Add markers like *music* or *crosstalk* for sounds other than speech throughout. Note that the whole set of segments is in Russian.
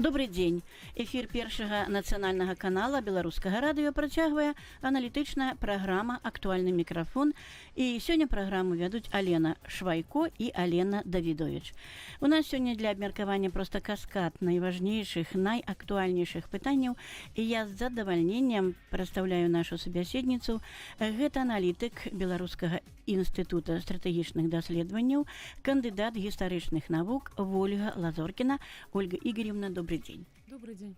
Добрый дзень эфір першага нацыянальнага канала беларускага радыё працягвае аналітычная праграма актуальны мікрафон і сёння праграму вядуць алена швайко і алена давідович у нас сёння для абмеркавання проста каскад найважнейшых найактуальнейшых пытанняў і я з задавальненнем прадстаўляю нашу субяседніцу гэта аналітык беларускага інстытута стратэгічных даследаванняў кандыдат гістарычных навук ольга лазоркіна ольга игоревна добрый Добрый день. Добрый день.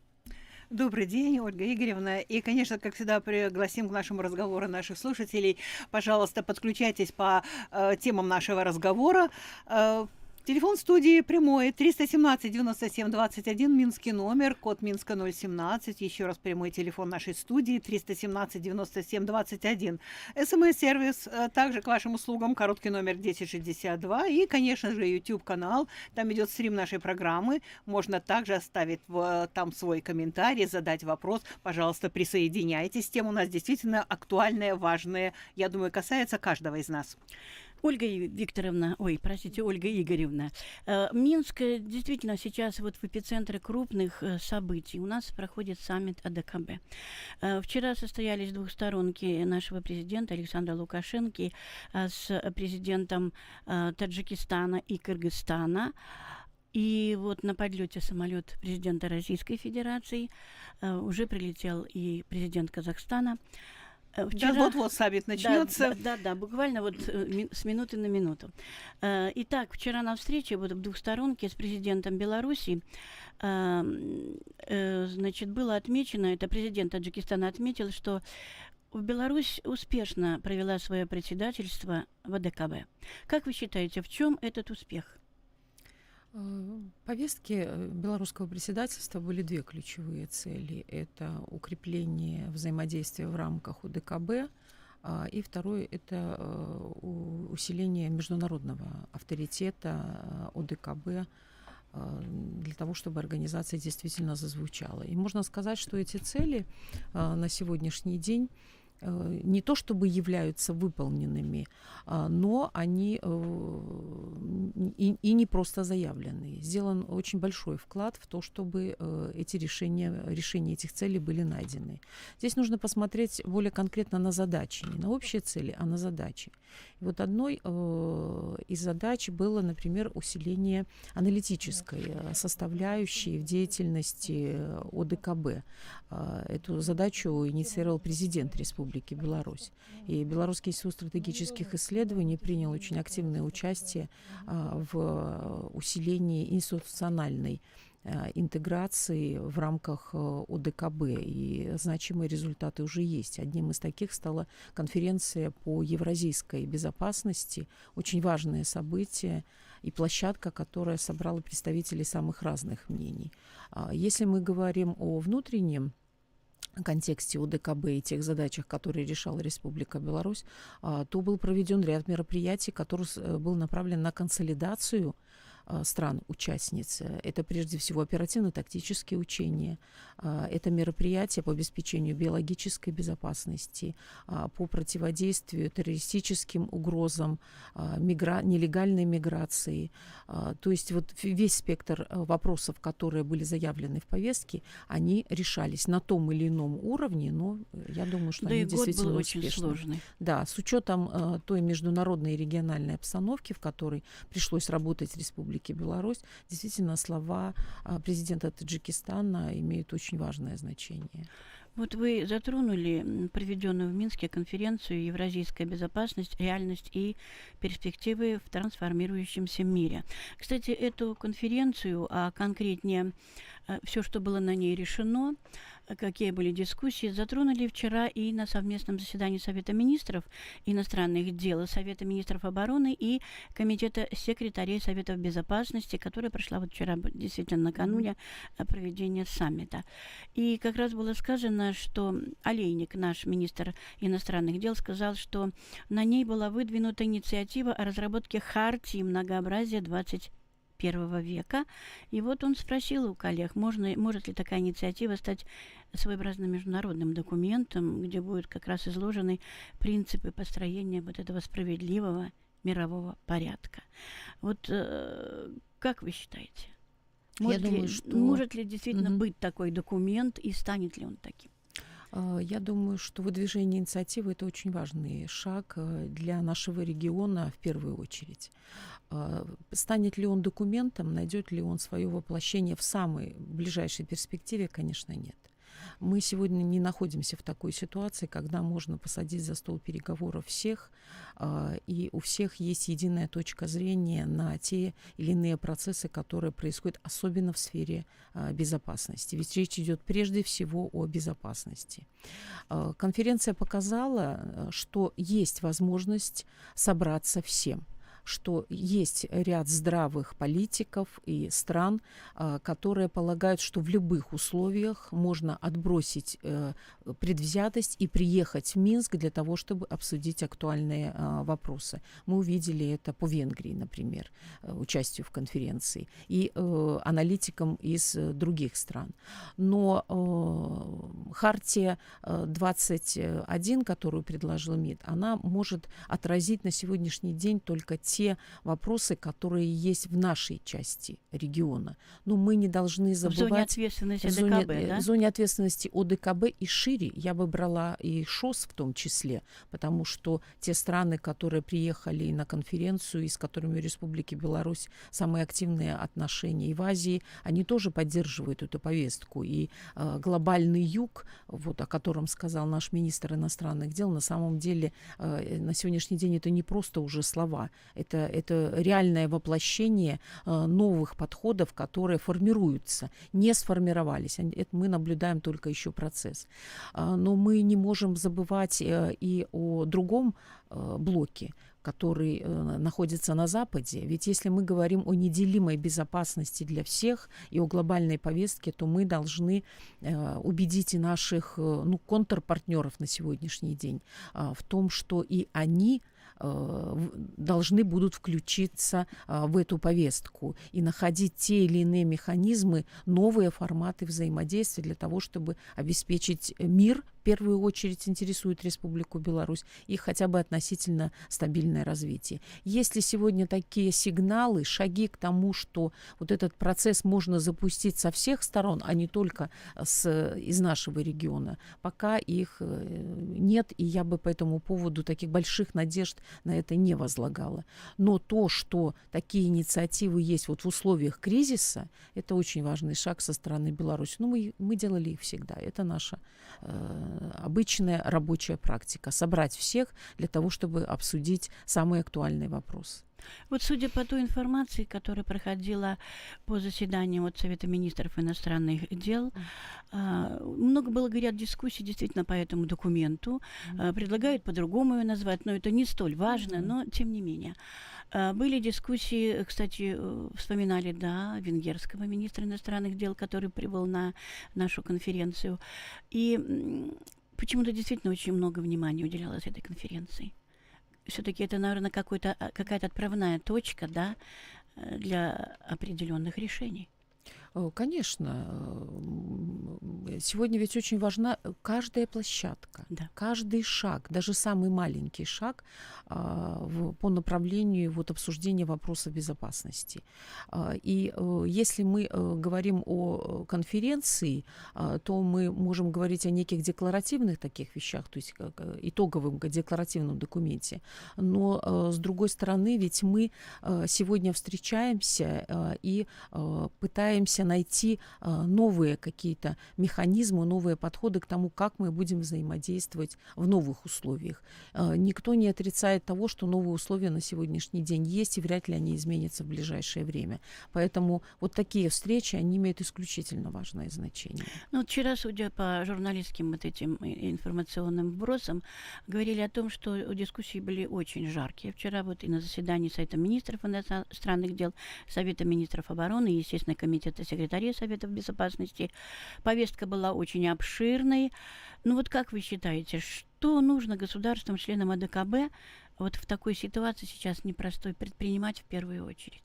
Добрый день, Ольга Игоревна. И, конечно, как всегда, пригласим к нашему разговору наших слушателей. Пожалуйста, подключайтесь по э, темам нашего разговора. Э, Телефон студии прямой 317 97 21, Минский номер, код Минска 017. Еще раз прямой телефон нашей студии 317 97 21. СМС-сервис э, также к вашим услугам, короткий номер 1062. И, конечно же, YouTube-канал. Там идет стрим нашей программы. Можно также оставить в, там свой комментарий, задать вопрос. Пожалуйста, присоединяйтесь. Тема у нас действительно актуальная, важная. Я думаю, касается каждого из нас. Ольга Викторовна, ой, простите, Ольга Игоревна, э, Минск э, действительно сейчас вот в эпицентре крупных э, событий. У нас проходит саммит АДКБ. Вчера состоялись двухсторонки нашего президента Александра Лукашенко с президентом Таджикистана и Кыргызстана. И вот на подлете самолет президента Российской Федерации уже прилетел и президент Казахстана. Э, вчера... Да, вот-вот саммит начнется. Да, да, да, буквально вот э, с минуты на минуту. Э, итак, вчера на встрече вот в двухсторонке с президентом Беларуси значит, было отмечено, это президент Таджикистана отметил, что Беларусь успешно провела свое председательство в АДКБ. Как вы считаете, в чем этот успех? Э, повестки э, белорусского председательства были две ключевые цели. Это укрепление взаимодействия в рамках УДКБ, а, и второе – это э, усиление международного авторитета ОДКБ для того, чтобы организация действительно зазвучала. И можно сказать, что эти цели на сегодняшний день не то чтобы являются выполненными, а, но они э, и, не просто заявленные. Сделан очень большой вклад в то, чтобы э, эти решения, решения этих целей были найдены. Здесь нужно посмотреть более конкретно на задачи, не на общие цели, а на задачи. И вот одной из задач было, например, усиление аналитической составляющей в деятельности ОДКБ. Эту задачу инициировал президент республики Республики Беларусь. И Белорусский институт стратегических исследований принял очень активное участие а, в усилении институциональной а, интеграции в рамках а, ОДКБ, и значимые результаты уже есть. Одним из таких стала конференция по евразийской безопасности, очень важное событие и площадка, которая собрала представителей самых разных мнений. Если мы говорим о внутреннем контексте УДКБ и тех задачах, которые решала Республика Беларусь, а, то был проведен ряд мероприятий, который э, был направлен на консолидацию стран-участниц. Это прежде всего оперативно-тактические учения, а, это мероприятия по обеспечению биологической безопасности, а, по противодействию террористическим угрозам, мигра... нелегальной миграции. То есть вот весь спектр вопросов, которые были заявлены в повестке, они решались на том или ином уровне, но я думаю, что да они и действительно год был успешны. очень сложный. Да, с учетом той международной и региональной обстановки, в которой пришлось работать республике Республики Беларусь, действительно слова а, президента Таджикистана имеют очень важное значение. Вот вы затронули проведенную в Минске конференцию «Евразийская безопасность, реальность и перспективы в трансформирующемся мире». Кстати, эту конференцию, а конкретнее э, все, что было на ней решено, какие были дискуссии, затронули вчера и на совместном заседании Совета министров иностранных дел, Совета министров обороны и Комитета секретарей Советов безопасности, которая прошла вот вчера, действительно, накануне э, проведения саммита. И как раз было сказано, что Олейник, наш министр иностранных дел, сказал, что на ней была выдвинута инициатива о разработке хартии многообразия 20 первого века. И вот он спросил у коллег, можно, может ли такая инициатива стать своеобразным международным документом, где будут как раз изложены принципы построения вот этого справедливого мирового порядка. Вот э, как вы считаете? Может, Я думаю, ли, что- может ли действительно Мгм. быть такой документ и станет ли он таким? А, Я думаю, что выдвижение инициативы это очень важный шаг э, для нашего региона в первую очередь. А, Станет ли он документом, найдет ли он свое воплощение в самой ближайшей перспективе, конечно, нет. Мы сегодня не находимся в такой ситуации, когда можно посадить за стол переговоров всех, а, и у всех есть единая точка зрения на те или иные процессы, которые происходят, особенно в сфере а, безопасности. Ведь речь идет прежде всего о безопасности. А, Конференция показала, э, что есть возможность собраться всем что есть ряд здравых политиков и стран, а, которые полагают, что в любых условиях можно отбросить э, предвзятость и приехать в Минск для того, чтобы обсудить актуальные а, вопросы. Мы увидели это по Венгрии, например, э, участию в конференции, и э, аналитикам из других стран. Но Хартия э, 21, которую предложил МИД, она может отразить на сегодняшний день только те вопросы, которые есть в нашей части региона. Но мы не должны В зоне забывать ответственности зоне, ДКБ, э, да? в зоне ответственности ОДКБ и шире я бы брала и ШОС в том числе, потому что те страны, которые приехали на конференцию и с которыми у Республики Беларусь самые активные отношения и в Азии, они тоже поддерживают эту повестку. И э, глобальный юг, вот, о котором сказал наш министр иностранных дел, на самом деле э, на сегодняшний день это не просто уже слова, это, это реальное воплощение э, новых подходов, которые формируются, не сформировались. Это мы наблюдаем только еще процесс. А, Но мы не можем забывать э, и о другом э, блоке, который находится на Западе. Ведь если мы говорим о неделимой безопасности для всех и о глобальной повестке, то мы должны убедить и наших ну, контрпартнеров на сегодняшний день а, в том, что и они должны будут включиться а, в эту повестку и находить те или иные механизмы, новые форматы взаимодействия для того, чтобы обеспечить мир, первую очередь интересует Республику Беларусь, и хотя бы относительно стабильное развитие. Если сегодня такие сигналы, шаги к тому, что вот этот процесс можно запустить со всех сторон, а не только с, из нашего региона, пока их э, нет, и я бы по этому поводу таких больших надежд на это не возлагала. Но то, что такие инициативы есть вот в условиях кризиса, это очень важный шаг со стороны Беларуси. Ну, мы, мы делали их всегда. Это наша э, обычная рабочая практика. Собрать всех для того, чтобы обсудить самые актуальные вопросы. Вот судя по той информации, которая проходила по заседаниям вот Совета министров иностранных дел, а, много было, говорят, дискуссий действительно по этому документу. А, Предлагают по-другому ее назвать, но это не столь важно, но тем не менее. А, Были дискуссии, кстати, э, вспоминали, да, венгерского министра иностранных дел, который прибыл на нашу конференцию. И почему-то действительно очень много внимания уделялось этой конференции. Все-таки это, наверное, какой-то, а, какая-то отправная точка, да, э, для определенных решений. Э, Конечно, э, сегодня ведь очень важна э, каждая площадка, Да. каждый шаг, даже самый маленький шаг а, по направлению вот обсуждения вопросов безопасности. А, И если мы говорим о конференции, а, то мы можем говорить о неких декларативных таких вещах, то есть итоговом декларативном документе. Но с другой стороны, ведь мы сегодня встречаемся и пытаемся найти э, новые какие-то механизмы, новые подходы к тому, как мы будем взаимодействовать в новых условиях. Э, Никто не отрицает того, что новые условия на сегодняшний день есть, и вряд ли они изменятся в ближайшее время. Поэтому вот такие встречи, они имеют исключительно важное значение. Ну, вчера, судя по журналистским вот этим и- информационным вбросам, говорили о том, что дискуссии были очень жаркие. Вчера вот и на заседании Совета министров иностранных дел, Совета министров обороны и, естественно, Комитета секретарей Советов безопасности повестка была очень обширной. Ну вот как вы считаете, что нужно государствам, членам АДКБ вот в такой ситуации сейчас непростой предпринимать в первую очередь?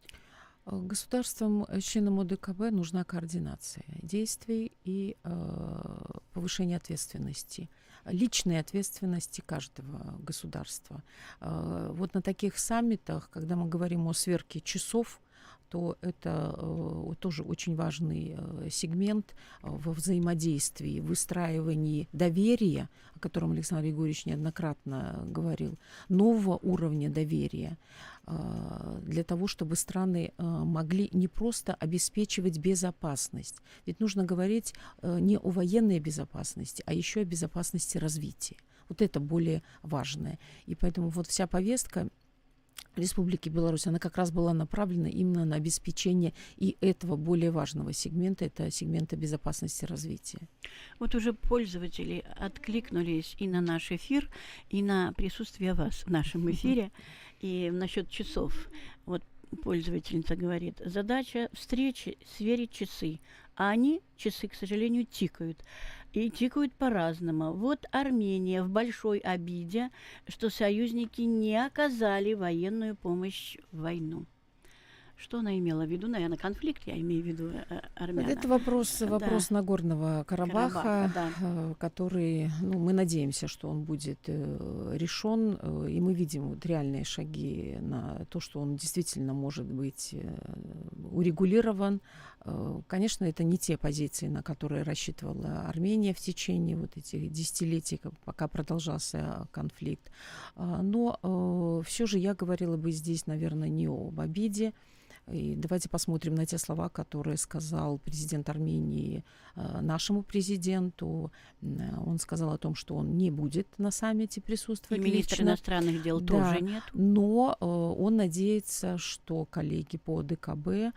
Э, Государствам, э, членам ОДКБ нужна координация действий и э, повышение ответственности, личной ответственности каждого государства. Э, вот на таких саммитах, когда мы говорим о сверке часов, то это э, тоже очень важный э, сегмент э, во взаимодействии, выстраивании доверия, о котором Александр Егорович неоднократно говорил, нового уровня доверия для того, чтобы страны могли не просто обеспечивать безопасность. Ведь нужно говорить не о военной безопасности, а еще о безопасности развития. Вот это более важное. И поэтому вот вся повестка Республики Беларусь, она как раз была направлена именно на обеспечение и этого более важного сегмента, это сегмента безопасности развития. Вот уже пользователи откликнулись и на наш эфир, и на присутствие вас в нашем эфире. И насчет часов. Вот пользовательница говорит, задача встречи сверить часы, а они, часы, к сожалению, тикают и тикают по-разному. Вот Армения в большой обиде, что союзники не оказали военную помощь в войну. Что она имела в виду? Наверное, конфликт, я имею в виду э, армян. Это вопрос, вопрос да. Нагорного Карабаха, Карабаха да. Э, который, ну, мы надеемся, что он будет э, решен, и мы видим вот реальные шаги на то, что он действительно может быть урегулирован. Конечно, это не те позиции, на которые рассчитывала Армения в течение вот этих десятилетий, пока продолжался конфликт. Но все же я говорила бы здесь, наверное, не об обиде, и давайте посмотрим на те слова, которые сказал президент Армении э, нашему президенту. Он сказал о том, что он не будет на саммите присутствовать. И министр лично. иностранных дел да, тоже нет. Но э, он надеется, что коллеги по ДКБ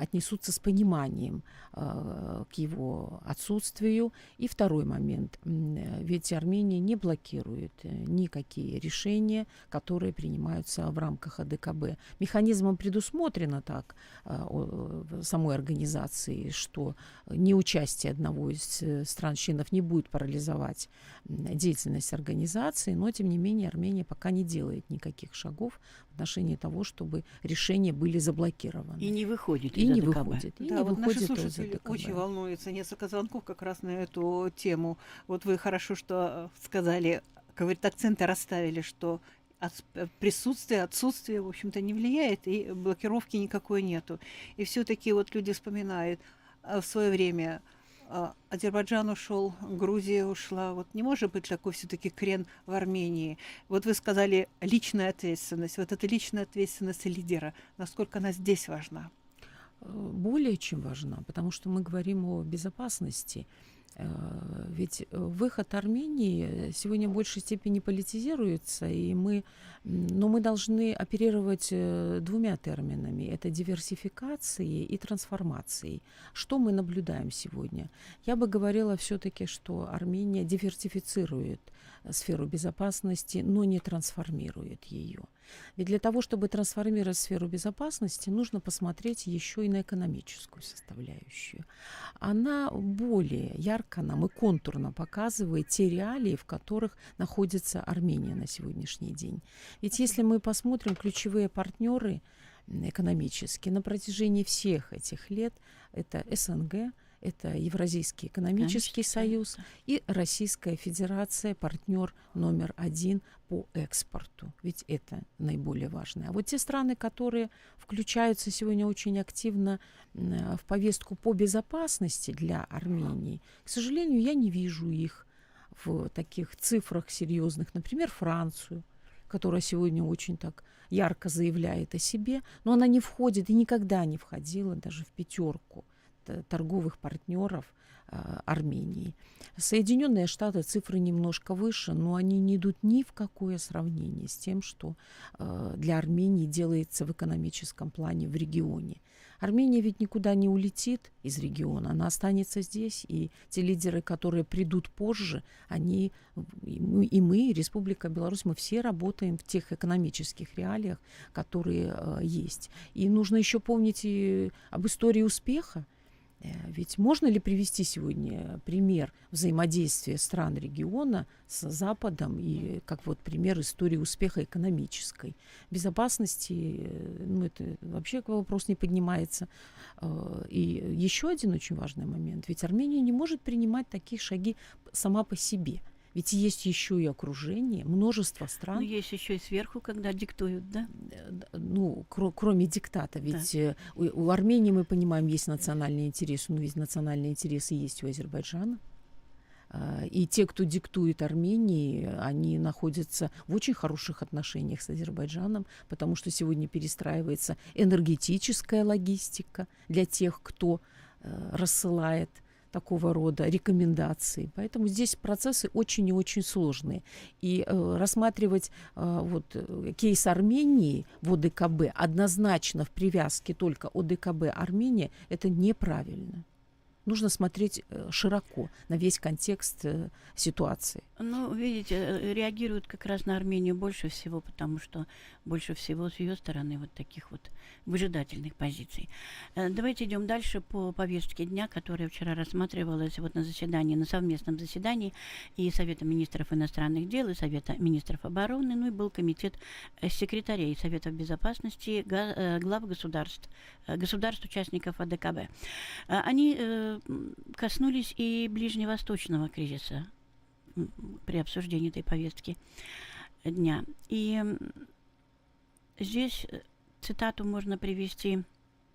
отнесутся с пониманием э, к его отсутствию. И второй момент. Ведь Армения не блокирует никакие решения, которые принимаются в рамках АДКБ. Механизмом предусмотрено так э, самой организации, что неучастие одного из э, стран-членов не будет парализовать деятельность организации, но тем не менее Армения пока не делает никаких шагов в отношении того, чтобы решения были заблокированы. И не выходит и не выходит. И да, не вот выходит наши слушатели очень волнуются. Несколько звонков как раз на эту тему. Вот вы хорошо, что сказали, говорит, акценты расставили, что от, присутствие, отсутствие, в общем-то, не влияет, и блокировки никакой нету. И все-таки вот люди вспоминают а, в свое время а, Азербайджан ушел, Грузия ушла. Вот не может быть такой все-таки крен в Армении. Вот вы сказали личная ответственность. Вот эта личная ответственность лидера, насколько она здесь важна? Э, более чем важна, потому что мы говорим о безопасности. Э, ведь э, выход Армении сегодня в большей степени политизируется, и мы, но мы должны оперировать э, двумя терминами. Это диверсификацией и трансформацией. Что мы наблюдаем сегодня? Я бы говорила все-таки, что Армения диверсифицирует сферу безопасности, но не трансформирует ее. Ведь для того, чтобы трансформировать сферу безопасности, нужно посмотреть еще и на экономическую составляющую. Она более ярко нам и контурно показывает те реалии, в которых находится Армения на сегодняшний день. Ведь если мы посмотрим ключевые партнеры экономические на протяжении всех этих лет, это СНГ, это Евразийский экономический союз и Российская Федерация, партнер номер один по экспорту. Ведь это наиболее важное. А вот те страны, которые включаются сегодня очень активно в повестку по безопасности для Армении, к сожалению, я не вижу их в таких цифрах серьезных. Например, Францию, которая сегодня очень так ярко заявляет о себе, но она не входит и никогда не входила даже в пятерку Э, торговых партнеров э, Армении. Соединенные Штаты цифры немножко выше, но они не идут ни в какое сравнение с тем, что э, для Армении делается в экономическом плане в регионе. Армения ведь никуда не улетит из региона, она останется здесь, и те лидеры, которые придут позже, они, и мы, и Республика Беларусь, мы все работаем в тех экономических реалиях, которые э, есть. И нужно еще помнить и об истории успеха, Э, ведь можно ли привести сегодня пример взаимодействия стран региона с Западом и как вот пример истории успеха экономической? Безопасности, э, ну это вообще вопрос не поднимается. Э, и еще один очень важный момент. Ведь Армения не может принимать такие шаги сама по себе – Ведь есть еще и окружение, множество стран. Но есть еще и сверху, когда диктуют, да? Э, ну, кр- кроме диктата, ведь да. у, у Армении, мы понимаем, есть национальные интересы, но ведь национальные интересы есть у Азербайджана. А, и те, кто диктует Армении, они находятся в очень хороших отношениях с Азербайджаном, потому что сегодня перестраивается энергетическая логистика для тех, кто э, рассылает такого рода рекомендации. Поэтому здесь процессы очень и очень сложные. И э, рассматривать э, вот, э, кейс Армении в ОДКБ однозначно в привязке только ОДКБ Армения – это неправильно нужно смотреть э, широко на весь контекст э, ситуации. Ну, видите, э, реагируют как раз на Армению больше всего, потому что больше всего с ее стороны вот таких вот выжидательных позиций. Давайте идем дальше по повестке дня, которая вчера рассматривалась вот на заседании, на совместном заседании и Совета министров иностранных дел, и Совета министров обороны, ну и был комитет секретарей Советов безопасности глав государств, государств-участников АДКБ. Они коснулись и ближневосточного кризиса при обсуждении этой повестки дня. И здесь э, цитату можно привести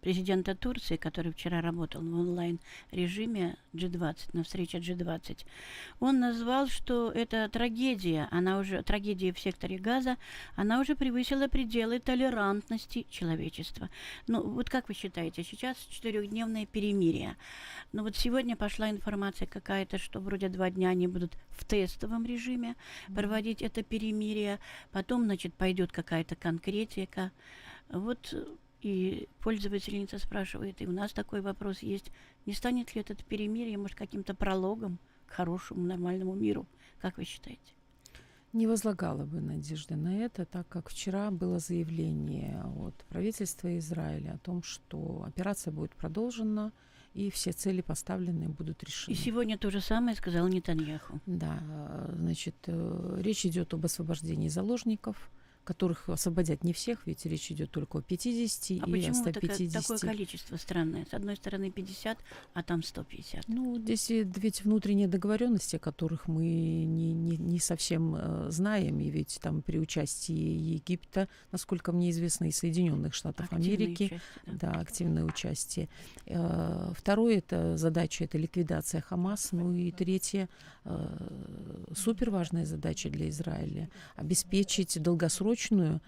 президента Турции, который вчера работал в онлайн-режиме G20, на встрече G20, он назвал, что это трагедия, она уже, трагедия в секторе газа, она уже превысила пределы толерантности человечества. Ну, вот как вы считаете, сейчас четырехдневное перемирие. Но вот сегодня пошла информация какая-то, что вроде два дня они будут в тестовом режиме проводить это перемирие, потом, значит, пойдет какая-то конкретика. Вот и пользовательница спрашивает, и у нас такой вопрос есть, не станет ли этот перемирие, может, каким-то прологом к хорошему, нормальному миру? Как вы считаете? Не возлагала бы надежды на это, так как вчера было заявление от правительства Израиля о том, что операция будет продолжена, и все цели поставленные будут решены. И сегодня то же самое сказал Нетаньяху. Да, значит, э, речь идет об освобождении заложников – которых освободят не всех, ведь речь идет только о 50 а и о 150. Такое, такое количество странное? С одной стороны 50, а там 150. Ну, здесь ведь внутренние договоренности, о которых мы не, не, не совсем э, знаем, и ведь там при участии Египта, насколько мне известно, и Соединенных Штатов активное Америки, участие, да. да, активное участие. Э, второе это задача это ликвидация Хамас, ну и третье э, супер важная задача для Израиля обеспечить долгосрочную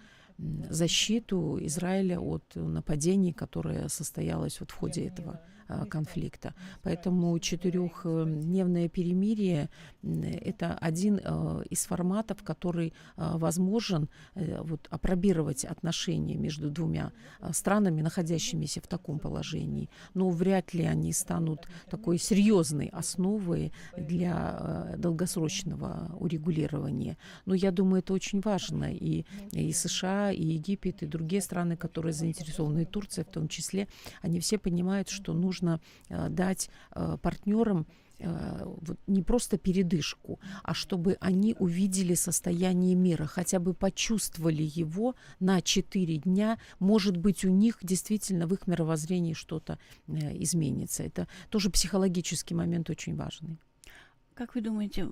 защиту Израиля от нападений, которое состоялось вот в ходе этого конфликта. Поэтому четырехдневное перемирие – это один а, из форматов, который а, возможен э, вот, опробировать отношения между двумя странами, находящимися в таком положении. Но вряд ли они станут такой серьезной основой для долгосрочного урегулирования. Но я думаю, это очень важно. И, и США, и Египет, и другие страны, которые заинтересованы, и Турция в том числе, они все понимают, что нужно нужно э, дать э, партнерам э, не просто передышку, а чтобы они увидели состояние мира, хотя бы почувствовали его на 4 дня. Может быть, у них действительно в их мировоззрении что-то изменится. Это тоже психологический момент очень важный. Как вы думаете,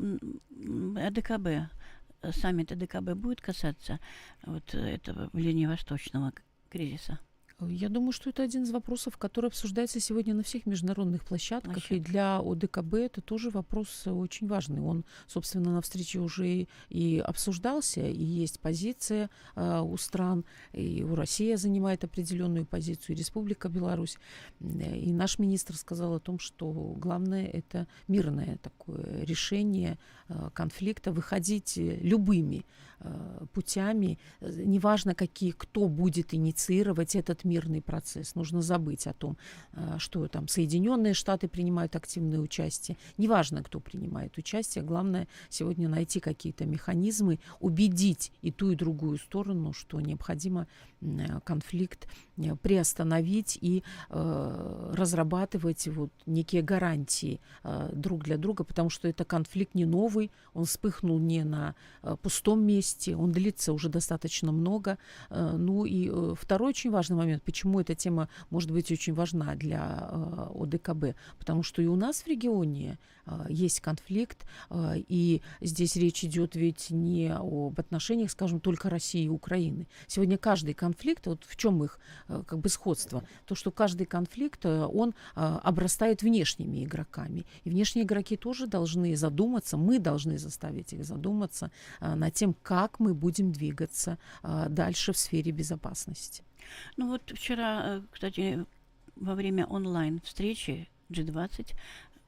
АДКБ, саммит АДКБ будет касаться вот этого ближневосточного кризиса? Я думаю, что это один из вопросов, который обсуждается сегодня на всех международных площадках. Площадка. И для ОДКБ это тоже вопрос очень важный. Он, собственно, на встрече уже и обсуждался, и есть позиция э, у стран, и у России занимает определенную позицию, и Республика Беларусь. И наш министр сказал о том, что главное это мирное такое решение э, конфликта, выходить любыми э, путями, неважно какие, кто будет инициировать этот мирный процесс. Нужно забыть о том, э, что там Соединенные Штаты принимают активное участие. Неважно, кто принимает участие, главное сегодня найти какие-то механизмы, убедить и ту, и другую сторону, что необходимо Э, конфликт э, приостановить и разрабатывать вот некие гарантии друг для друга, потому что это конфликт не новый, он вспыхнул не на пустом месте, он длится уже достаточно много. ну и второй очень важный момент момент, почему эта тема может быть очень важна для э, ОДКБ, потому что и у нас в регионе э, есть конфликт, э, и здесь речь идет ведь не об отношениях, скажем, только России и Украины. Сегодня каждый конфликт, вот в чем их как бы сходство, то, что каждый конфликт, он обрастает внешними игроками, и внешние игроки тоже должны задуматься, мы должны заставить их задуматься над тем, как мы будем двигаться дальше в сфере безопасности. Ну вот вчера, э, кстати, во время онлайн-встречи G20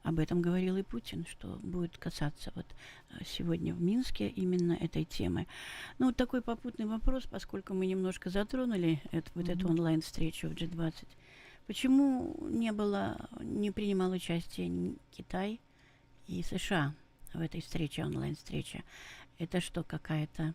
об этом говорил и Путин, что будет касаться вот э, сегодня в Минске именно этой темы. Ну, вот такой попутный вопрос, поскольку мы немножко затронули это, вот эту онлайн-встречу в G20. Почему не было, не принимал участие Китай и США в этой встрече, онлайн-встрече? Это что, какая-то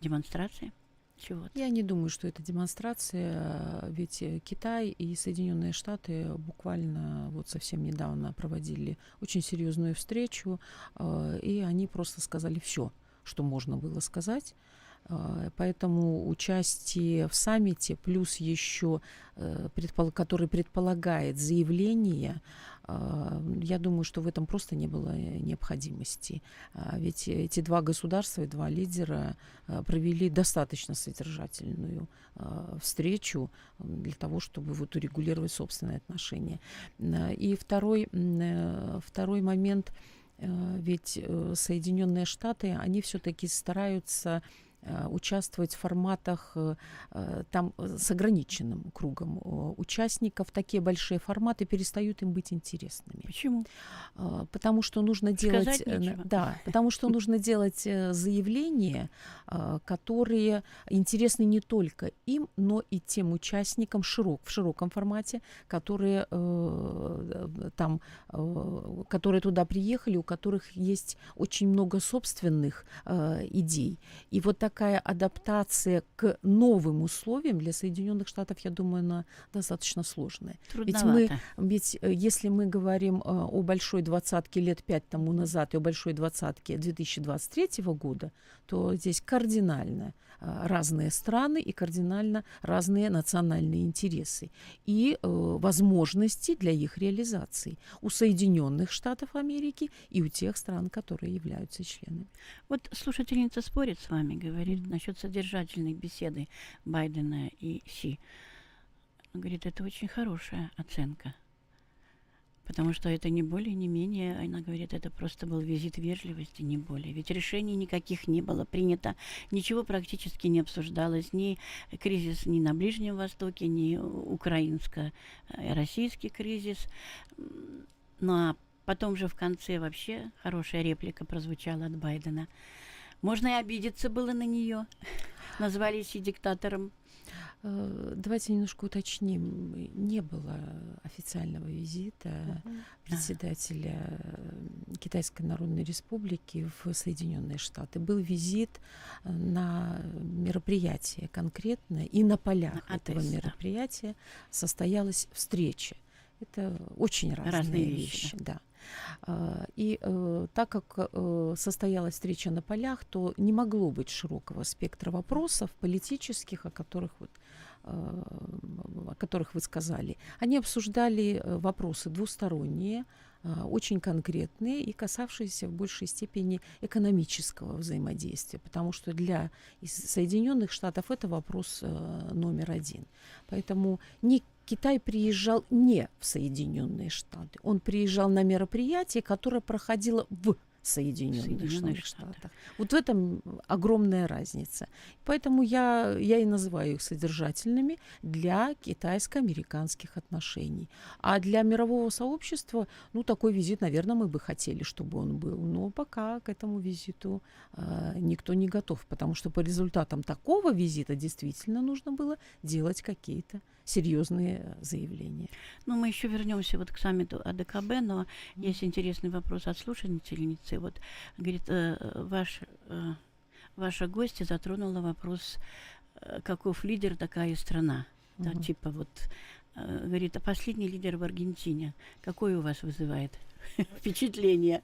демонстрация? Чего-то. Я не думаю, что это демонстрация, ведь э, Китай и Соединенные Штаты буквально вот совсем недавно проводили очень серьезную встречу, э, и они просто сказали все, что можно было сказать. Э, поэтому участие в саммите, плюс еще, который предполагает заявление я думаю, что в этом просто не было э, необходимости. А, ведь эти два государства и два лидера а, провели достаточно содержательную встречу для того, чтобы вот урегулировать собственные отношения. И второй, э, второй момент, э, ведь Соединенные Штаты, они все-таки стараются участвовать в форматах э, э, там с ограниченным кругом участников. Такие большие форматы перестают им быть интересными. Почему? *laughs* Потому что нужно делать, да, потому что нужно делать заявления, которые интересны не только им, но и тем участникам широк, в широком формате, которые там, которые туда приехали, у которых есть очень много собственных идей. И вот так такая адаптация к новым условиям для Соединенных Штатов, я думаю, она достаточно сложная. Ведь мы, ведь э, если мы говорим э, о большой двадцатке лет пять тому назад и о большой двадцатке 2023 года, то здесь кардинально разные страны и кардинально разные национальные интересы и э, возможности для их реализации у Соединенных Штатов Америки и у тех стран, которые являются членами. Вот слушательница спорит с вами, говорит, насчет содержательной беседы Байдена и Си. Говорит, это очень хорошая оценка. Потому что это не более, не менее, она говорит, это просто был визит вежливости, не более. Ведь решений никаких не было принято, ничего практически не обсуждалось, ни кризис ни на Ближнем Востоке, ни украинско-российский кризис. Ну а потом же в конце вообще хорошая реплика прозвучала от Байдена – можно и обидеться было на нее. *laughs* Назвались и диктатором. Э, давайте немножко уточним. Не было официального визита председателя э, Китайской Народной Республики в Соединенные Штаты. Был визит э, на мероприятие конкретно, и на полях на этого мероприятия состоялась встреча. Это очень разные, разные вещи. вещи да. А, и э, так как э, состоялась встреча на полях, то не могло быть широкого спектра вопросов политических, о которых вот э, о которых вы сказали. Они обсуждали вопросы двусторонние, очень конкретные и касавшиеся в большей степени экономического взаимодействия, потому что для Соединенных Штатов это вопрос номер один. Поэтому ни Китай приезжал не в Соединенные Штаты. Он приезжал на мероприятие, которое проходило в Соединенных, Соединенных Штатах. Штатах. Вот в этом огромная разница. Поэтому я, я и называю их содержательными для китайско-американских отношений. А для мирового сообщества, ну, такой визит, наверное, мы бы хотели, чтобы он был. Но пока к этому визиту э, никто не готов, потому что по результатам такого визита действительно нужно было делать какие-то серьезные заявления. Ну, мы еще вернемся вот к саммиту АДКБ, но есть интересный вопрос от слушательницы. Вот, говорит, э, ваш, э, ваша гостья затронула вопрос, э, каков лидер, такая и страна. Mm-hmm. Да, типа вот, э, говорит, а последний лидер в Аргентине, какое у вас вызывает *laughs* впечатление?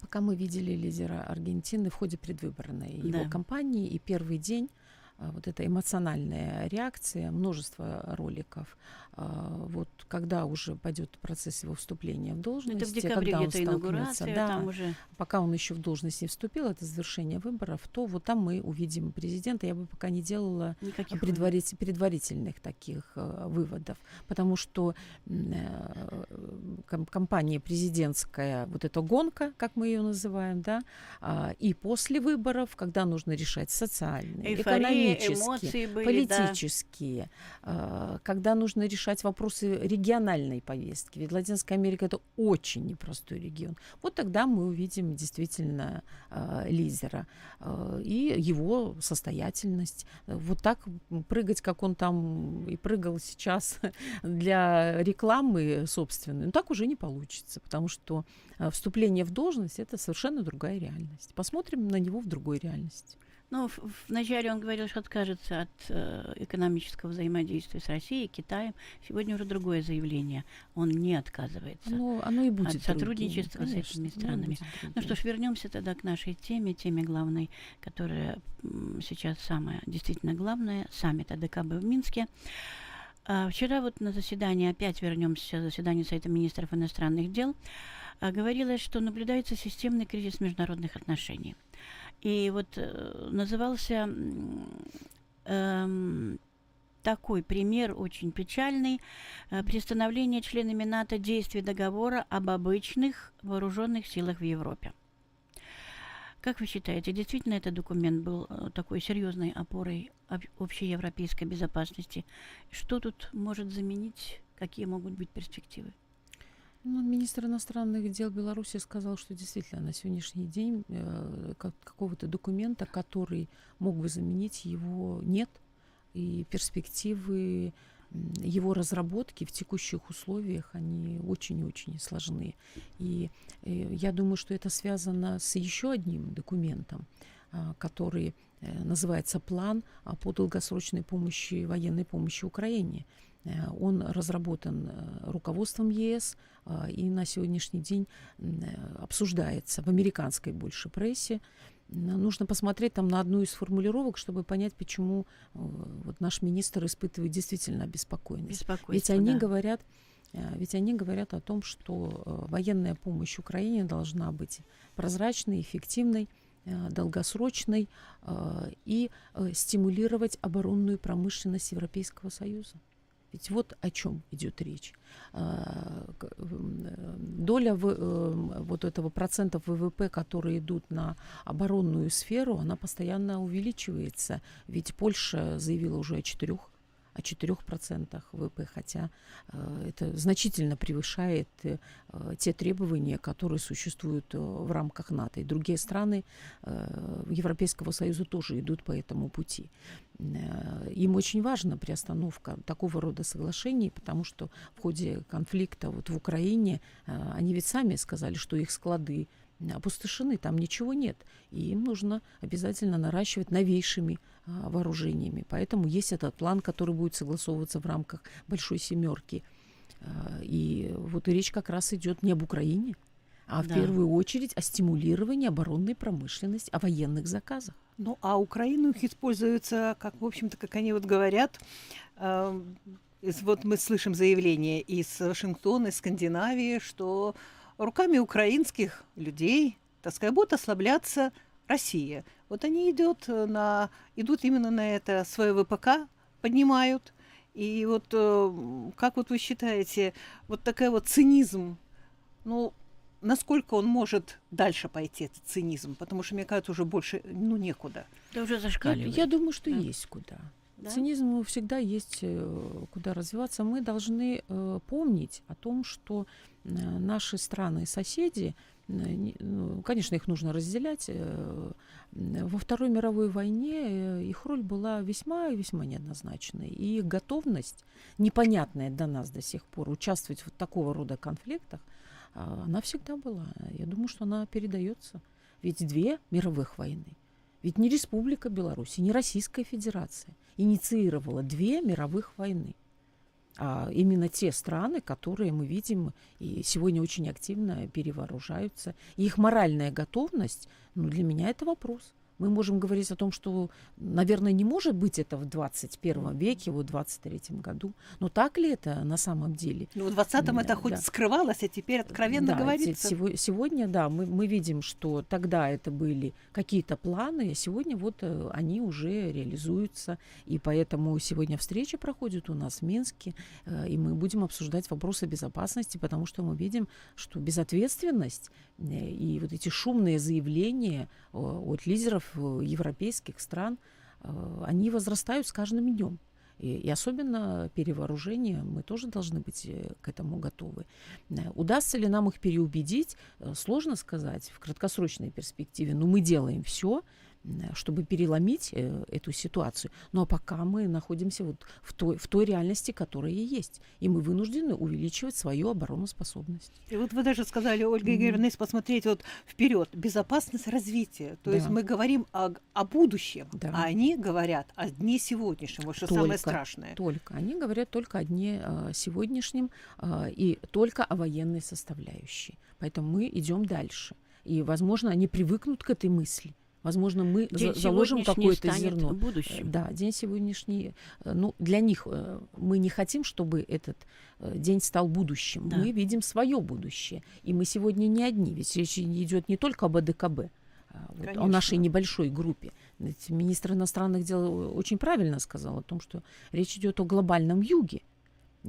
Пока мы видели лидера Аргентины в ходе предвыборной да. его кампании, и первый день вот эта эмоциональная реакция, множество роликов. А, вот когда уже пойдет процесс его вступления в должность, это в декабре когда он инаугурация, да, там уже... пока он еще в должность не вступил, это завершение выборов, то вот там мы увидим президента. Я бы пока не делала Никаких предварить, предварительных таких э, выводов, потому что э, компания президентская, вот эта гонка, как мы ее называем, да, э, и после выборов, когда нужно решать социальные, Эйфория, экономические, были, политические, да. когда нужно решать вопросы региональной повестки. Ведь Латинская Америка это очень непростой регион. Вот тогда мы увидим действительно э, лидера э, и его состоятельность. Вот так прыгать, как он там и прыгал сейчас *laughs* для рекламы собственной, ну так уже не получится, потому что вступление в должность это совершенно другая реальность. Посмотрим на него в другой реальности. Ну, вначале он говорил, что откажется от э, экономического взаимодействия с Россией, Китаем. Сегодня уже другое заявление. Он не отказывается оно, оно и будет от сотрудничества другим, с этими странами. Ну что ж, вернемся тогда к нашей теме, теме главной, которая сейчас самая действительно главная, саммит АДКБ в Минске. А, вчера вот на заседании, опять вернемся, заседание Совета министров иностранных дел, а, говорилось, что наблюдается системный кризис международных отношений. И вот э, назывался э, такой пример очень печальный э, приостановление членами НАТО действий договора об обычных вооруженных силах в Европе. Как вы считаете, действительно этот документ был э, такой серьезной опорой общей европейской безопасности? Что тут может заменить? Какие могут быть перспективы? Ну, министр иностранных дел Беларуси сказал, что действительно на сегодняшний день э, как, какого-то документа, который мог бы заменить его, нет. И перспективы его разработки в текущих условиях, они очень-очень сложны. И э, я думаю, что это связано с еще одним документом, э, который э, называется «План по долгосрочной помощи, военной помощи Украине». Э, он разработан э, руководством ЕС э, и на сегодняшний день обсуждается в американской больше прессе. Нужно посмотреть там на одну из формулировок, чтобы понять, почему вот наш министр испытывает действительно обеспокоенность. Ведь они да. говорят, ведь они говорят о том, что военная помощь Украине должна быть прозрачной, эффективной, долгосрочной и стимулировать оборонную промышленность Европейского Союза. Ведь вот о чем идет речь. А, доля э, вот этого процентов ВВП, которые идут на оборонную сферу, она постоянно увеличивается. Ведь Польша заявила уже о четырех о 4% ВВП, хотя э, это значительно превышает э, те требования, которые существуют э, в рамках НАТО. И другие страны Европейского Союза тоже идут по этому пути. Им очень важна приостановка такого рода соглашений, потому что в ходе конфликта вот в Украине они ведь сами сказали, что их склады опустошены, там ничего нет. И им нужно обязательно наращивать новейшими а, вооружениями. Поэтому есть этот план, который будет согласовываться в рамках Большой Семерки. А, и вот речь как раз идет не об Украине, а да. в первую очередь о стимулировании оборонной промышленности, о военных заказах. Ну, а Украину их используется, как, в общем-то, как они вот говорят, э, вот мы слышим заявление из Вашингтона, из Скандинавии, что руками украинских людей, так сказать, будет ослабляться Россия. Вот они идут, на, идут именно на это свое ВПК, поднимают. И вот э, как вот вы считаете, вот такой вот цинизм, ну, насколько он может дальше пойти, этот цинизм? Потому что, мне кажется, уже больше, ну, некуда. Да уже зашкаливает. Я, я думаю, что да. есть куда. Да? Цинизму всегда есть э, куда развиваться. Мы должны э, помнить о том, что э, наши страны-соседи, ну, конечно, их нужно разделять. Во Второй мировой войне их роль была весьма и весьма неоднозначной. И их готовность, непонятная для нас до сих пор, участвовать в такого рода конфликтах, а, она всегда была. Я думаю, что она передается. Ведь две мировых войны. Ведь не Республика Беларусь, не Российская Федерация инициировала две мировых войны. А именно те страны, которые мы видим и сегодня очень активно перевооружаются. И их моральная готовность, ну, для меня это вопрос. Мы можем говорить о том, что, наверное, не может быть это в 21 веке, вот в 23 году. Но так ли это на самом деле? Ну, в 20-м это хоть Да. скрывалось, а теперь откровенно Да, говорится. сего- Сегодня, да, мы, мы видим, что тогда это были какие-то планы, а сегодня вот э, они уже реализуются. И поэтому сегодня встреча проходит у нас в Минске, э, и мы будем обсуждать вопросы безопасности, потому что мы видим, что безответственность э, и вот эти шумные заявления от лидеров европейских стран, э, они возрастают с каждым днем. И, и особенно перевооружение, мы тоже должны быть э, к этому готовы. Э, Удастся ли нам их переубедить, э, сложно сказать в краткосрочной перспективе, но мы делаем все, чтобы переломить э, эту ситуацию. Ну а пока мы находимся вот в той, в той реальности, которая и есть. И мы вынуждены увеличивать свою обороноспособность. И вот вы даже сказали, Ольга. Игоревна, если посмотреть вот вперед, безопасность развития. То есть Да. мы говорим о, о будущем, Да. а они говорят о дне сегодняшнем, вот что самое Только. страшное. Только. Они говорят только о дне э, сегодняшнем э, и только о военной составляющей. Поэтому мы идем дальше. И, возможно, они привыкнут к этой мысли. Возможно, мы День за- заложим какое-то зерно. Будущим. Да, день сегодняшний. э, Ну, для них э, мы не хотим, чтобы этот э, день стал будущим. Да. Мы видим свое будущее. И мы сегодня не одни. Ведь речь идет не только об АДКБ, а вот о нашей небольшой группе. Ведь министр иностранных дел очень правильно сказал о том, что речь идет о глобальном юге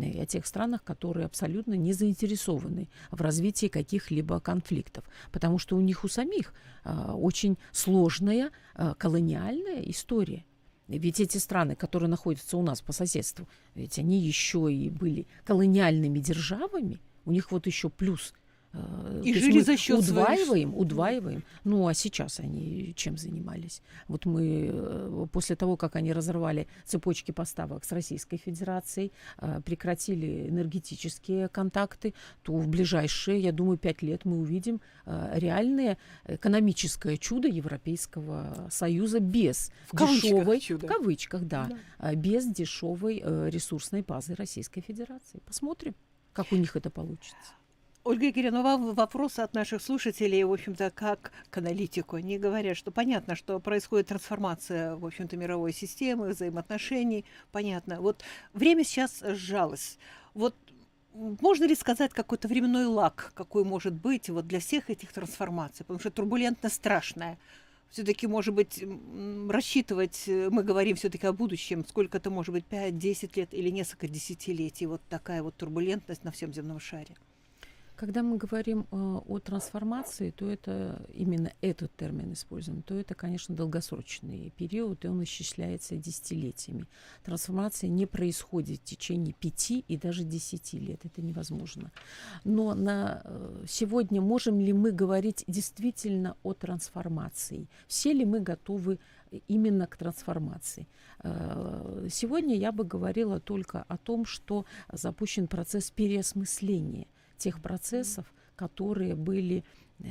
и о тех странах, которые абсолютно не заинтересованы в развитии каких-либо конфликтов, потому что у них у самих а, очень сложная а, колониальная история. Ведь эти страны, которые находятся у нас по соседству, ведь они еще и были колониальными державами, у них вот еще плюс. Э, И то жили за счет своих- удваиваем, удваиваем. Ну а сейчас они чем занимались? Вот мы э, после того, как они разорвали цепочки поставок с Российской Федерацией, э, прекратили энергетические контакты, то в ближайшие, я думаю, пять лет мы увидим реальное экономическое чудо Европейского Союза без В дешевой, чудо. в кавычках, да, Да. без дешевой ресурсной базы Российской Федерации. Посмотрим, как у них это получится. Ольга Игоревна, вам вопросы от наших слушателей, в общем-то, как к аналитику. Они говорят, что понятно, что происходит трансформация, в общем-то, мировой системы, взаимоотношений. Понятно. Вот время сейчас сжалось. Вот можно ли сказать какой-то временной лак, какой может быть вот для всех этих трансформаций? Потому что турбулентно страшная. Все-таки, может быть, рассчитывать, э, мы говорим все-таки о будущем, сколько это может быть, 5-10 лет или несколько десятилетий, вот такая вот турбулентность на всем земном шаре. Когда мы говорим э, о трансформации, то это именно этот термин используем, то это, конечно, долгосрочный период, и он исчисляется десятилетиями. Трансформация не происходит в течение пяти и даже десяти лет, это невозможно. Но на э, сегодня можем ли мы говорить действительно о трансформации? Все ли мы готовы именно к трансформации? Э, Сегодня я бы говорила только о том, что запущен процесс переосмысления тех процессов, которые были э,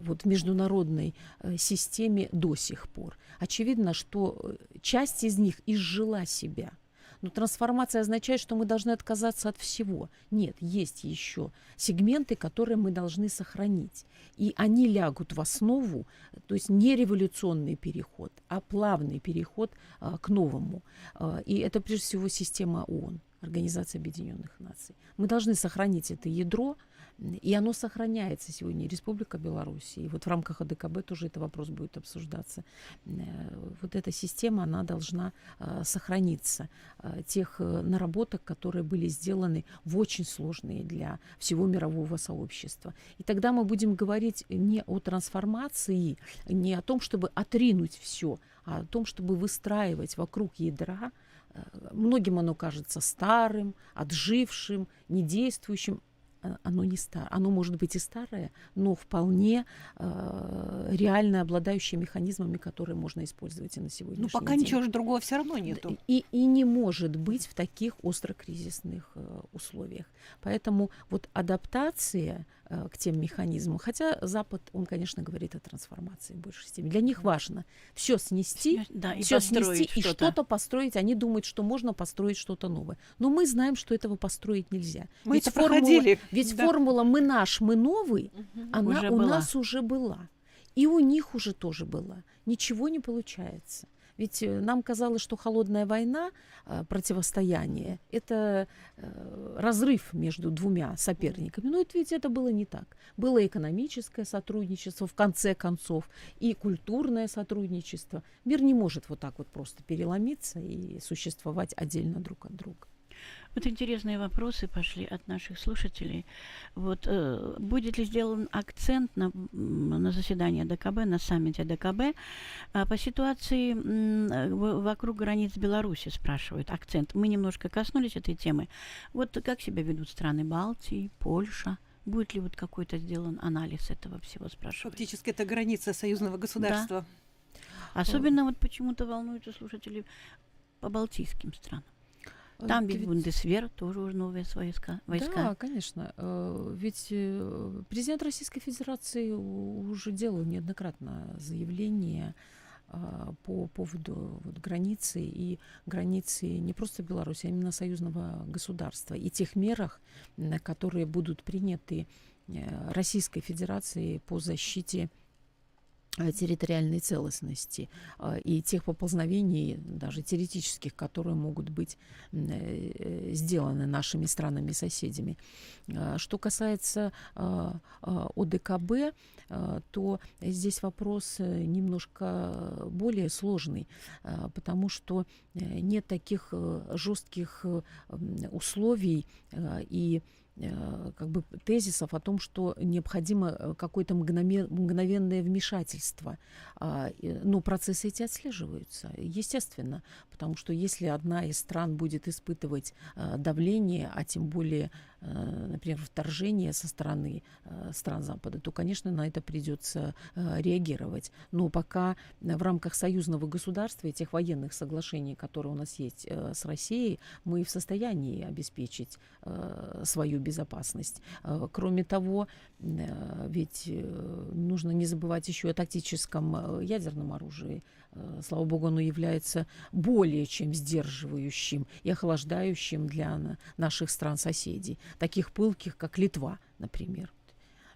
вот в международной э, системе до сих пор. Очевидно, что э, часть из них изжила себя. Но трансформация означает, что мы должны отказаться от всего. Нет, есть еще сегменты, которые мы должны сохранить. И они лягут в основу, то есть не революционный переход, а плавный переход а, к новому. А, и это прежде всего система ООН, Организация Объединенных Наций. Мы должны сохранить это ядро, и оно сохраняется сегодня. Республика Беларусь. И вот в рамках АДКБ тоже этот вопрос будет обсуждаться. Э, Вот эта система, она должна э, сохраниться. Э, Тех наработок, которые были сделаны в очень сложные для всего мирового сообщества. И тогда мы будем говорить не о трансформации, не о том, чтобы отринуть все, а о том, чтобы выстраивать вокруг ядра Многим оно кажется старым, отжившим, недействующим. А- Оно не старое. Оно может быть и старое, но вполне э, реально обладающее механизмами, которые можно использовать и на сегодняшний Ну, пока день. ничего же другого все равно нету. И, и не может быть в таких острокризисных э, условиях. Поэтому вот адаптация к тем механизмам, хотя Запад, он, конечно, говорит о трансформации в большей степени. Для них важно все снести, Да, и все снести и что-то. что-то построить. Они думают, что можно построить что-то новое. Но мы знаем, что этого построить нельзя. Мы ведь это формула, проходили. ведь Да. формула «мы наш, мы новый», она Уже у была. нас уже была. И у них уже тоже было. Ничего не получается. Ведь э, нам казалось, что холодная война, э, противостояние, это э, разрыв между двумя соперниками. Но ведь это было не так. Было экономическое сотрудничество, в конце концов, и культурное сотрудничество. Мир не может вот так вот просто переломиться и существовать отдельно друг от друга. Вот интересные вопросы пошли от наших слушателей. Вот э, будет ли сделан акцент на, на заседании ДКБ, на саммите ДКБ э, по ситуации э, вокруг границ Беларуси, спрашивают акцент. Мы немножко коснулись этой темы. Вот как себя ведут страны Балтии, Польша? Будет ли вот какой-то сделан анализ этого всего, спрашивают? Фактически это граница союзного государства. Да. Особенно вот почему-то волнуются слушатели по балтийским странам. Там ведь, ведь Бундесвер тоже уже новые войска. войска. Да, конечно. Э, ведь э, президент Российской Федерации уже делал неоднократно заявление по поводу вот, границы и границы не просто Беларуси, а именно союзного государства и тех мерах, которые будут приняты э, Российской Федерацией по защите Э, территориальной целостности э, и тех поползновений, даже теоретических, которые могут быть э, сделаны нашими странами-соседями. Что касается ОДКБ, то здесь вопрос немножко более сложный, потому что нет таких жестких условий и Э, как бы тезисов о том, что необходимо э, какое-то мгновенное вмешательство. А, но процессы эти отслеживаются, естественно, потому что если одна из стран будет испытывать э, давление, а тем более Э, например, вторжение со стороны э, стран Запада, то, конечно, на это придется э, реагировать. Но пока в рамках союзного государства и тех военных соглашений, которые у нас есть с Россией, мы в состоянии обеспечить свою безопасность. Кроме того, ведь нужно не забывать еще о тактическом ядерном оружии, Э, слава богу, оно является более чем сдерживающим и охлаждающим для наших стран-соседей, таких пылких, как Литва, например.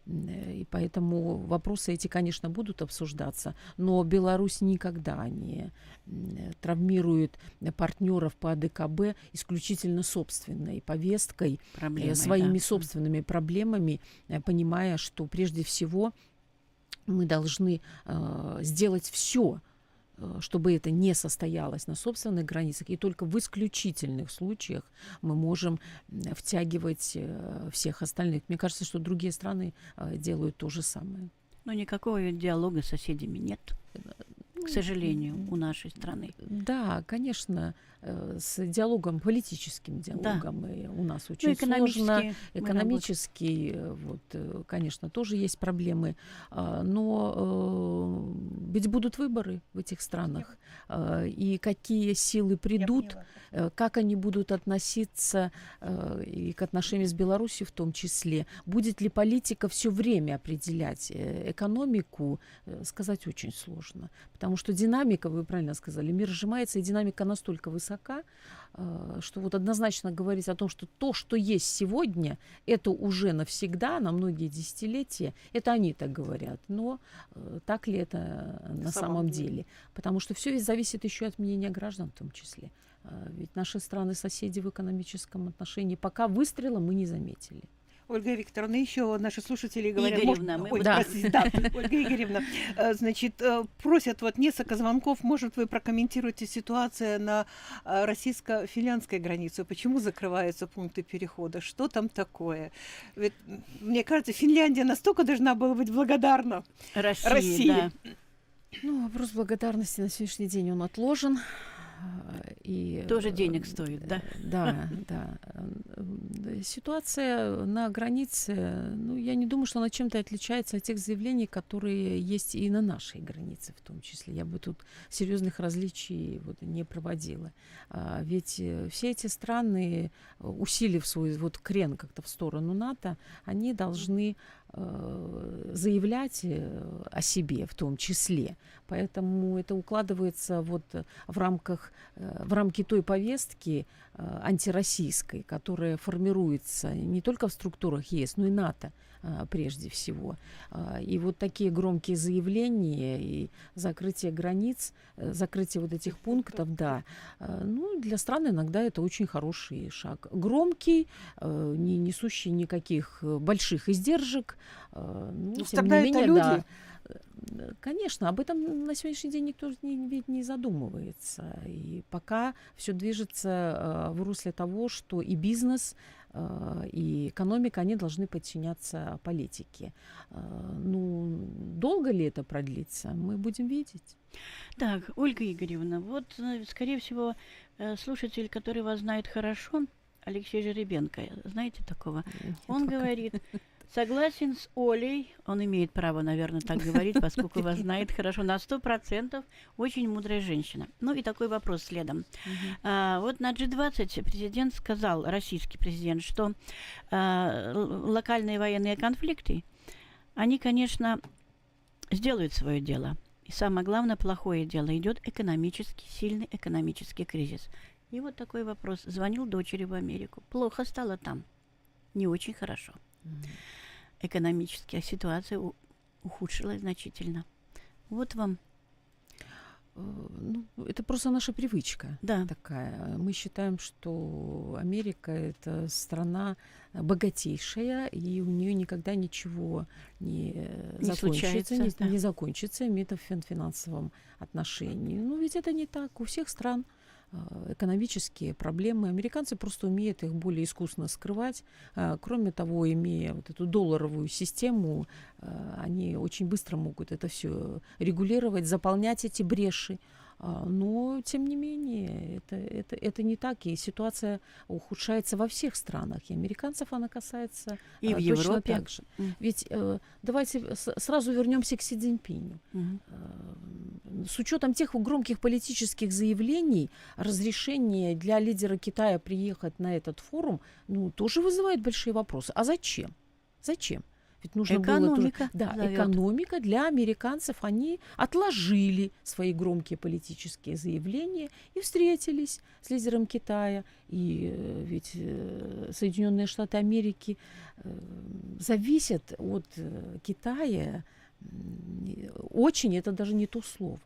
Э, и поэтому вопросы эти, конечно, будут обсуждаться, но Беларусь никогда не травмирует партнеров по АДКБ исключительно собственной повесткой, э, Проблемой, своими да. собственными проблемами, понимая, что прежде всего мы должны э, сделать все, Э, чтобы это не состоялось на собственных границах, и только в исключительных случаях мы можем втягивать э, всех остальных. Мне кажется, что другие страны э, делают то же самое. Но никакого диалога с соседями нет, к сожалению, у нашей страны. Да, конечно. Э, с диалогом, политическим диалогом. Да. И у нас ну, очень ну, сложно. Экономический, э, вот, э, конечно, тоже есть проблемы. А, но ведь будут выборы в этих странах. А, и какие силы придут, как они будут относиться и к отношениям с Беларусью в том числе. Будет ли политика все время определять экономику, сказать очень сложно. Потому что динамика, вы правильно сказали, мир сжимается, и динамика настолько высока, высока, э, что вот однозначно говорить о том, что то, что есть сегодня, это уже навсегда, на многие десятилетия, это они так говорят. Но э, так ли это на самом, самом деле? деле? Потому что все ведь зависит еще от мнения граждан в том числе. Э, ведь наши страны-соседи в экономическом отношении пока выстрела мы не заметили. Ольга Викторовна, еще наши слушатели говорят... Игоревна, может... Ой, да. простите, *laughs* да, Ольга Игоревна, э, значит, э, просят вот несколько звонков, может, вы прокомментируете ситуацию на э, российско-финляндской границе, почему закрываются пункты перехода, что там такое? Ведь, мне кажется, Финляндия настолько должна была быть благодарна России. России. Да. Ну, вопрос благодарности на сегодняшний день он отложен. И, Тоже денег стоит, да? Да, да. Ситуация на границе, ну, я не думаю, что она чем-то отличается от тех заявлений, которые есть и на нашей границе в том числе. Я бы тут серьезных различий вот не проводила. А, ведь э, все эти страны, усилив свой вот крен как-то в сторону НАТО, они должны э, заявлять э, о себе в том числе. Поэтому это укладывается вот в рамках э, в рамки той повестки антироссийской, которая формируется не только в структурах ЕС, но и НАТО прежде всего. И вот такие громкие заявления и закрытие границ, закрытие вот этих пунктов, да, ну, для стран иногда это очень хороший шаг. Громкий, не несущий никаких больших издержек, Э, ну, ну, тем не менее, люди. да. Э, конечно, об этом на сегодняшний день никто не, ведь не задумывается. И пока все движется э, в русле того, что и бизнес, э, и экономика, они должны подчиняться политике. Э, ну, долго ли это продлится, мы будем видеть. Так, Ольга Игоревна, вот, э, скорее всего, слушатель, который вас знает хорошо, Алексей Жеребенко, знаете такого? Нет, Он пока. говорит, Согласен с Олей, он имеет право, наверное, так говорить, *laughs* поскольку вас знает хорошо, на сто процентов очень мудрая женщина. Ну и такой вопрос следом. А, вот на G20 президент сказал, российский президент, что а, локальные военные конфликты, они, конечно, сделают свое дело. И самое главное, плохое дело, идет экономический, сильный экономический кризис. И вот такой вопрос. Звонил дочери в Америку. Плохо стало там. Не очень хорошо. Mm-hmm экономическая ситуация ухудшилась значительно. Вот вам э, ну, это просто наша привычка да. такая. Мы считаем, что Америка это страна богатейшая, и у нее никогда ничего не, не закончится, не, да. не закончится, имеет в финансовом отношении. Ну, ведь это не так. У всех стран Э, экономические проблемы. Американцы просто умеют их более искусно скрывать. Э, кроме того, имея вот эту долларовую систему, э, они очень быстро могут это все регулировать, заполнять эти бреши. А, но, тем не менее, это, это, это не так, и ситуация ухудшается во всех странах, и американцев она касается и а, в точно Европе. так же. Mm. Ведь э, давайте сразу вернемся к Си Цзиньпиню. Mm. Э, с учетом тех громких политических заявлений, разрешение для лидера Китая приехать на этот форум, ну, тоже вызывает большие вопросы. А зачем? Зачем? Ведь нужно экономика было. Да, экономика для американцев. Они отложили свои громкие политические заявления и встретились с лидером Китая. И э, ведь э, Соединенные Штаты Америки э, зависят от Китая очень, это даже не то слово.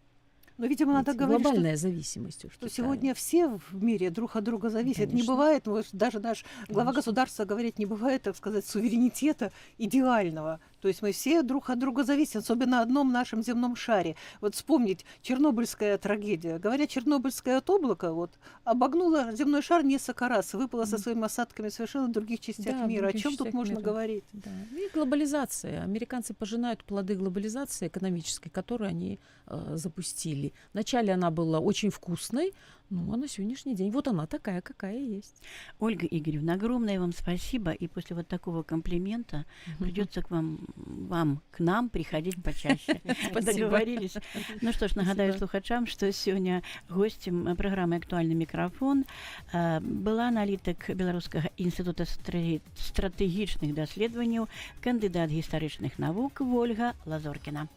Но, видимо, Ведь надо говорить, глобальная что, зависимость. Что сегодня все в мире друг от друга зависят. Конечно. Не бывает, вот, даже наш глава Конечно. государства говорит, не бывает, так сказать, суверенитета идеального. То есть мы все друг от друга зависим, особенно на одном нашем земном шаре. Вот вспомнить Чернобыльская трагедия. Говоря, Чернобыльское от облака вот, обогнула земной шар несколько раз, выпала со своими осадками совершенно в других частях да, мира. О чем тут можно мира. говорить? Да. И глобализация. Американцы пожинают плоды глобализации экономической, которую они э, запустили. Вначале она была очень вкусной, ну, а на сегодняшний день вот она такая, какая есть. Ольга Игоревна, огромное вам спасибо. И после вот такого комплимента придется к вам, вам, к нам приходить почаще. *laughs* Договорились. Ну что ж, нагадаю слухачам, что сегодня гостем программы «Актуальный микрофон» э, была аналитик Белорусского института стратегічных даследаванняў, кандидат гістарычных навук Ольга Лазоркина.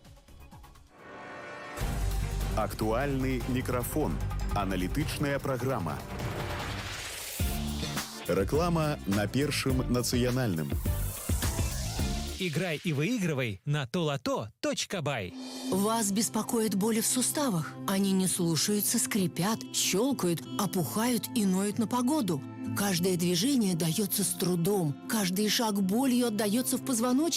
Актуальный микрофон. Аналітычная праграма. Реклама на Первом национальном. Играй и выигрывай на толото.бай. Вас беспокоит боли в суставах? Они не слушаются, скрипят, щелкают, опухают и ноют на погоду. Каждое движение дается с трудом, каждый шаг болью отдается в позвоночнике.